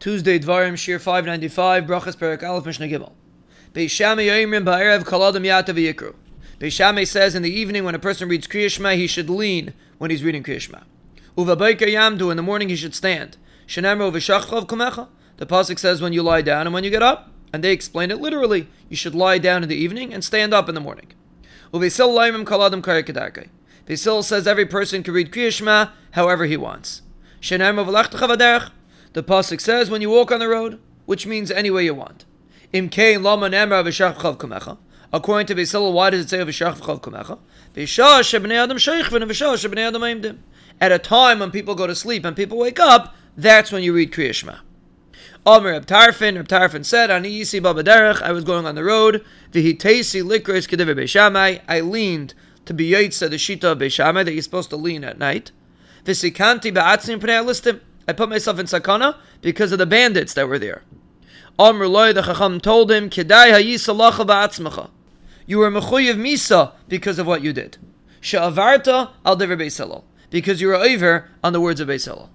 Tuesday Dvarim Shir 595 Brachos Perek Aleph Mishnah Gimel. Beishamei Yoimrim Ba'erev Kaladam Yatav Yikru. Beishamei says in the evening when a person reads Kriyashma, he should lean when he's reading Kriyashma. Uva Yamdu in the morning he should stand. Shenamro V'shachchav Kumecha. The pasuk says when you lie down and when you get up, and they explain it literally. You should lie down in the evening and stand up in the morning. Uvesil Laimim Kaladam Karikadarkai. Basil says every person can read Kriyashma however he wants. Shenamro V'lachtachav Aderech. The pasuk says when you walk on the road, which means any way you want. According to Beisil, why does it say v'shachchav kumecha? At a time when people go to sleep and people wake up, that's when you read Kriya Shema. Omer Reb Tarfon, Reb Tarfon said, Ani babaderech, I was going on the road, v'hitesi likros kediver beishamai, I leaned to be yaitza the shita of beishamai, that you're supposed to lean at night. V'sikanti ba'atzim pnei alistim, I put myself in sakana because of the bandits that were there. Amr loy, the Chacham told him, Kedai hayisalacha. You were mechuyev misa because of what you did. Sha'avarta al dever. Because you were over on the words of Beisilal.